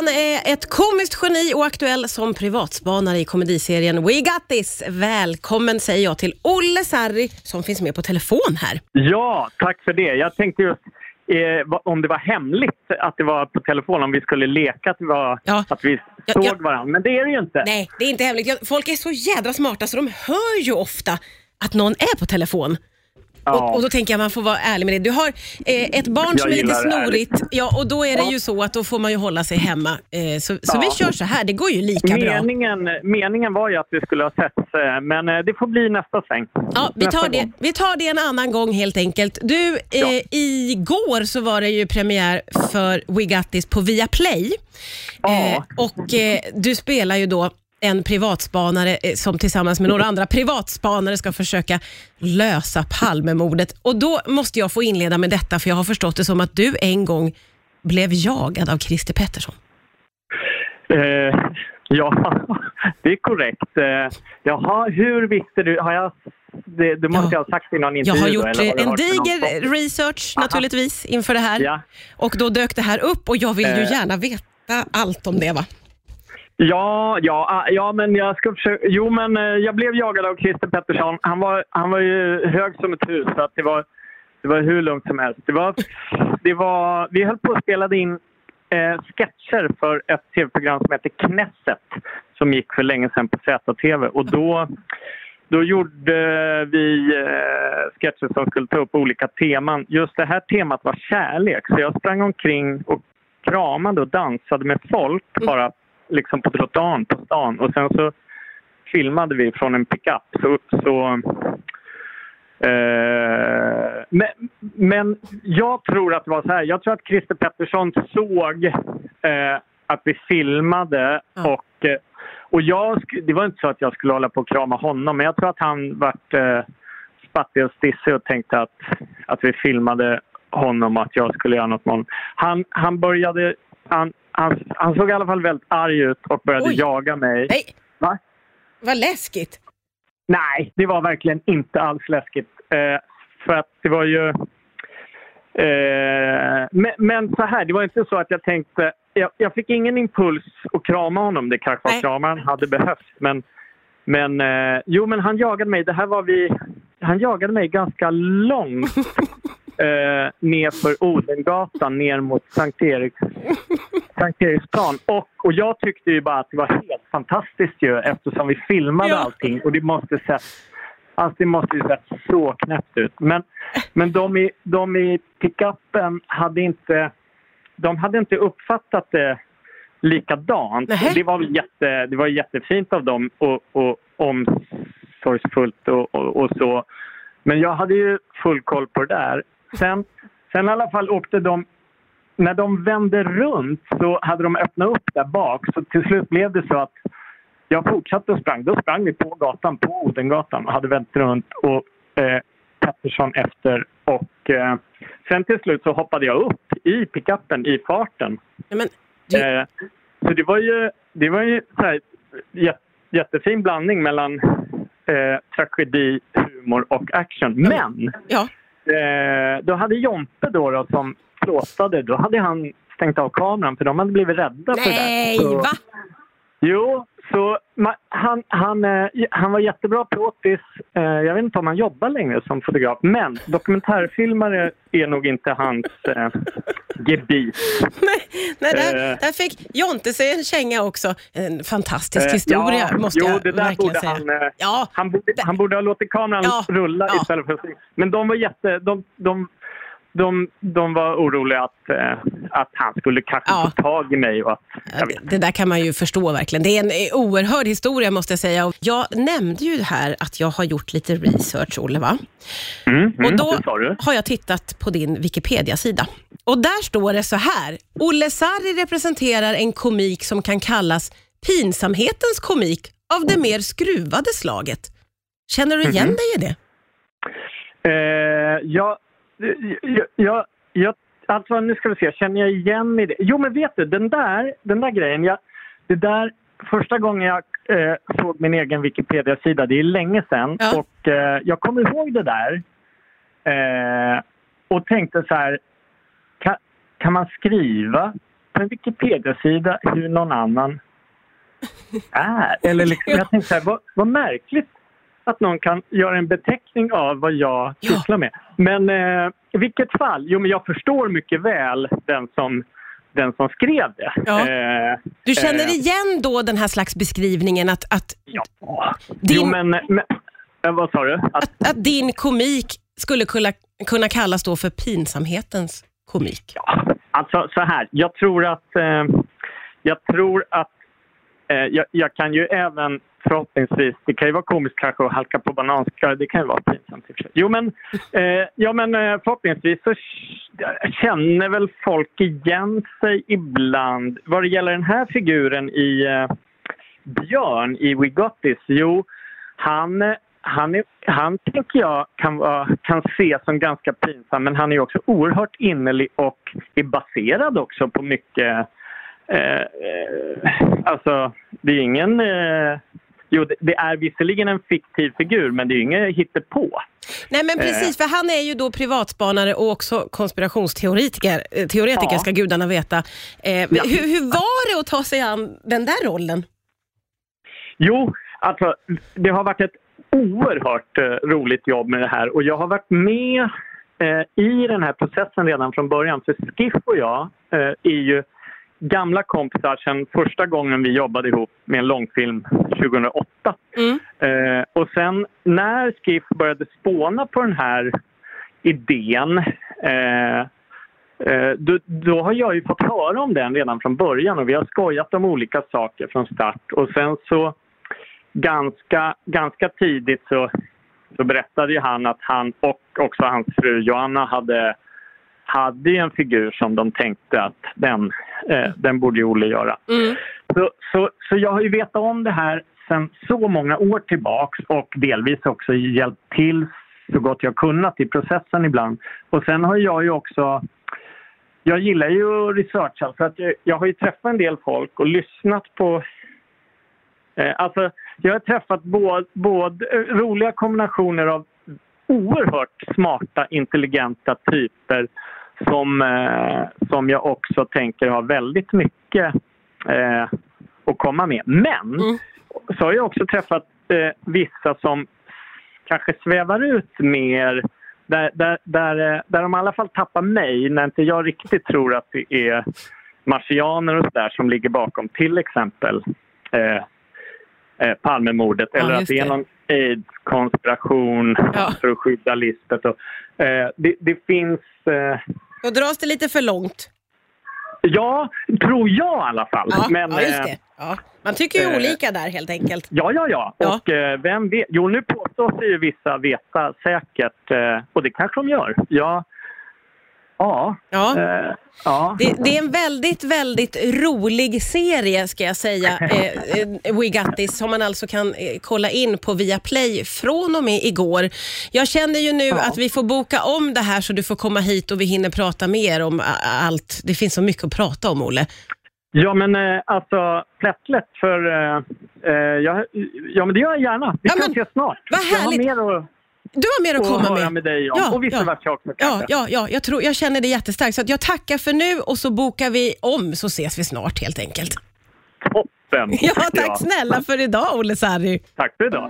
Han är ett komiskt geni och aktuell som privatspanare i komediserien We Got This. Välkommen säger jag till Olle Sarri som finns med på telefon här. Ja, tack för det. Jag tänkte just eh, om det var hemligt att det var på telefon, om vi skulle leka att, det var, Ja. att vi Ja, såg ja. varandra. Men det är det ju inte. Nej, det är inte hemligt. Folk är så jädra smarta så de hör ju ofta att någon är på telefon. Ja. Och, och då tänker jag man får vara ärlig med det. Du har eh, ett barn som Jag är lite snorigt ja, och då är det Ja. ju så att då får man ju hålla sig hemma. Eh, så så Ja. vi kör så här, det går ju lika bra. Meningen, meningen var ju att vi skulle ha setts, eh, men eh, det får bli nästa sväng. Ja, vi Nästa tar, det, vi tar det en annan gång helt enkelt. Du, eh, Ja. igår så var det ju premiär för We Got This på Viaplay. Ja. Eh, och eh, du spelar ju då en privatspanare eh, som tillsammans med några andra privatspanare ska försöka lösa Palmemordet. Och då måste jag få inleda med detta, för jag har förstått det som att du en gång blev jagad av Christer Pettersson. Eh, ja, det är korrekt. Eh, jaha, hur visste du? Har jag, det, det måste Ja. jag ha sagt i någon Jag intervju har då, gjort eller har en någon diger research Aha. naturligtvis inför det här. Ja. Och då dök det här upp och jag vill ju Eh. gärna veta allt om det va? Ja, ja, ah, ja, men jag ska försöka. Jo, men eh, jag blev jagad av Christer Pettersson. Han var, han var ju hög som ett hus, så att det var, det var hur lugnt som helst. Det var, det var, vi höll på att spela in eh, sketcher för ett tv-program som heter Knesset som gick för länge sedan på ZTV. Och då, då gjorde vi eh, sketcher som skulle ta upp olika teman. Just det här temat var kärlek, så jag sprang omkring och kramade och dansade med folk bara liksom på trottoaren på stan. Och sen så filmade vi från en pickup. Så, så, eh, men, men jag tror att det var så här. Jag tror att Christer Pettersson såg eh, att vi filmade och, eh, och jag, det var inte så att jag skulle hålla på och krama honom men jag tror att han vart eh, spattig och stissig och tänkte att, att vi filmade honom att jag skulle göra något med honom. Han, han började... Han, han, han såg i alla fall väldigt arg ut och började Oj. jaga mig. Nej, Va? vad läskigt. Nej, det var verkligen inte alls läskigt. Eh, för att det var ju... Eh, men, men så här, det var inte så att jag tänkte... Jag, jag fick ingen impuls att krama honom. Det kanske var kramaren hade behövt. Men, men eh, jo, men han jagade mig. Det här var vi... Han jagade mig ganska långt eh, ner för Odengatan ner mot Sankt, Eriks, Sankt Eriksplan. Och, och jag tyckte ju bara att det var helt fantastiskt ju eftersom vi filmade Ja. allting och det måste sett Alltså det måste ju sett så knäppt ut. Men, men de, i, de i pickupen hade inte, de hade inte uppfattat det likadant. Det var, väl jätte, det var jättefint av dem och, och omsorgsfullt och, och, och så. Men jag hade ju full koll på det där. Sen, sen i alla fall åkte de... När de vände runt så hade de öppnat upp där bak. Så till slut blev det så att jag fortsatte och sprang. Då sprang vi på gatan, på Odengatan och hade vänt runt och eh, Pettersson efter. Och eh, sen till slut så hoppade jag upp i pickupen i farten. Men, du, Eh, så det var ju, det var ju så här, jä, jättefin blandning mellan eh, tragedi, humor och action. Men ja. Eh, då hade Jompe då, då som plåtade, då hade han stängt av kameran för de hade blivit rädda för det. Nej, va? Jo, så han, han, eh, han var jättebra plåtis. Eh, jag vet inte om han jobbar längre som fotograf. Men dokumentärfilmare är nog inte hans eh, gebit. Nej, nej, där, Eh. där fick Jonte sig en känga också. En fantastisk historia ja, måste jo, jag det där verkligen borde säga. han, ja, Han borde, han borde ha låtit kameran Ja, rulla ja. istället för att... Men de var jätte... De, de, de, de var oroliga att, eh, att han skulle kanske Ja. få tag i mig. Och att, jag det, vet. det där kan man ju förstå verkligen. Det är en eh, oerhörd historia måste jag säga. Och Jag nämnde ju här att jag har gjort lite research, Olle. Va? Mm, Och mm, då sa du. har jag tittat på din Wikipedia-sida. Och där står det så här. Olle Sarri representerar en komik som kan kallas pinsamhetens komik av det mer skruvade slaget. Känner du igen Mhm. dig i det? Eh, jag, jag, jag, jag, alltså nu ska vi se, känner jag igen mig i det? Jo men vet du, den där, den där grejen, jag, det där, första gången jag eh, såg min egen Wikipedia-sida, det är länge sedan, Ja. och eh, jag kommer ihåg det där eh, och tänkte så här, kan, kan man skriva på en Wikipedia-sida hur någon annan är. Eller liksom, jag tänkte så här, vad, vad märkligt att någon kan göra en beteckning av vad jag Ja. sysslar med. Men eh, i vilket fall, jo men jag förstår mycket väl den som, den som skrev det. Ja. Eh, Du känner eh, igen då den här slags beskrivningen att, att, Ja. Din- Jo men, men eh, vad sa du? Att, att, att din komik skulle kunna, kunna kallas då för pinsamhetens komik? ja, alltså så här, jag tror att, eh, jag tror att Eh, jag, jag kan ju även förhoppningsvis, det kan ju vara komiskt kanske att halka på bananskal, det kan ju vara pinsamt i och för sig. Jo men, eh, ja, men eh, förhoppningsvis så känner väl folk igen sig ibland. Vad det gäller den här figuren i eh, Björn i We Got This, jo han, eh, han, är, han tänker jag kan, kan ses som ganska pinsam men han är också oerhört innerlig och är baserad också på mycket Eh, eh, alltså, det är ingen... Eh, jo, det, är visserligen en fiktiv figur, men det är ju inget hittepå. Nej men precis, för han är ju då privatspanare och också konspirationsteoretiker. eh, Teoretiker Ja. ska gudarna veta. Eh, Ja. hur, hur var det att ta sig an den där rollen? Jo, alltså det har varit ett oerhört eh, roligt jobb med det här och jag har varit med eh, i den här processen redan från början. För Skiff och jag eh, är ju gamla kompisar sedan första gången vi jobbade ihop med en långfilm 2008. Mm. Eh, och sen när Skiff började spåna på den här idén eh, eh, då, då har jag ju fått höra om den redan från början och vi har skojat om olika saker från start. Och sen så ganska, ganska tidigt så, så berättade ju han att han och också hans fru Joanna hade, hade ju en figur som de tänkte att den, eh, den borde ju Olle göra. Mm. Så, så, så jag har ju vetat om det här sedan så många år tillbaks och delvis också hjälpt till så gott jag kunnat i processen ibland. Och sen har jag ju också... Jag gillar ju att researcha så att jag, jag har ju träffat en del folk och lyssnat på... Eh, alltså, jag har träffat både, både eh, roliga kombinationer av oerhört smarta, intelligenta typer som, eh, som jag också tänker har väldigt mycket eh, att komma med. Men Mm. så har jag också träffat eh, vissa som kanske svävar ut mer där, där, där, där de i alla fall tappar mig när inte jag riktigt tror att det är marsianer och sådär som ligger bakom till exempel eh, eh, Palmemordet Ja, eller att det är någon aids-konspiration Ja. för att skydda Lisbeth. Och, eh, det, det finns Då dras det lite för långt. Ja, tror jag i alla fall. Ja, Men, ja just eh, det. Ja. Man tycker ju eh, olika där helt enkelt. Ja, ja, ja. Ja. Och eh, vem vet? Jo, nu påstår sig ju vissa veta säkert. Eh, och det kanske de gör. Ja. Ja. Ja. Eh, ja. Det, det är en väldigt, väldigt rolig serie ska jag säga, eh, eh, We Got This, som man alltså kan eh, kolla in på Viaplay från och med igår. Jag känner ju nu att vi får boka om det här så du får komma hit och vi hinner prata mer om a- allt. Det finns så mycket att prata om, Olle. ja, men eh, alltså plättlätt för... Eh, eh, ja, ja, men det gör jag gärna. Vi Ja, kan men ses snart. vad Jag har härligt. mer att, Du har mer att komma höra med. med dig om. Ja, och vice ja. versa också Ja, kanske. ja, ja jag, tror, jag känner det jättestarkt. Så jag tackar för nu och så bokar vi om så ses vi snart helt enkelt. Toppen! Ja, tack snälla för idag Olle Sarri. Tack för idag.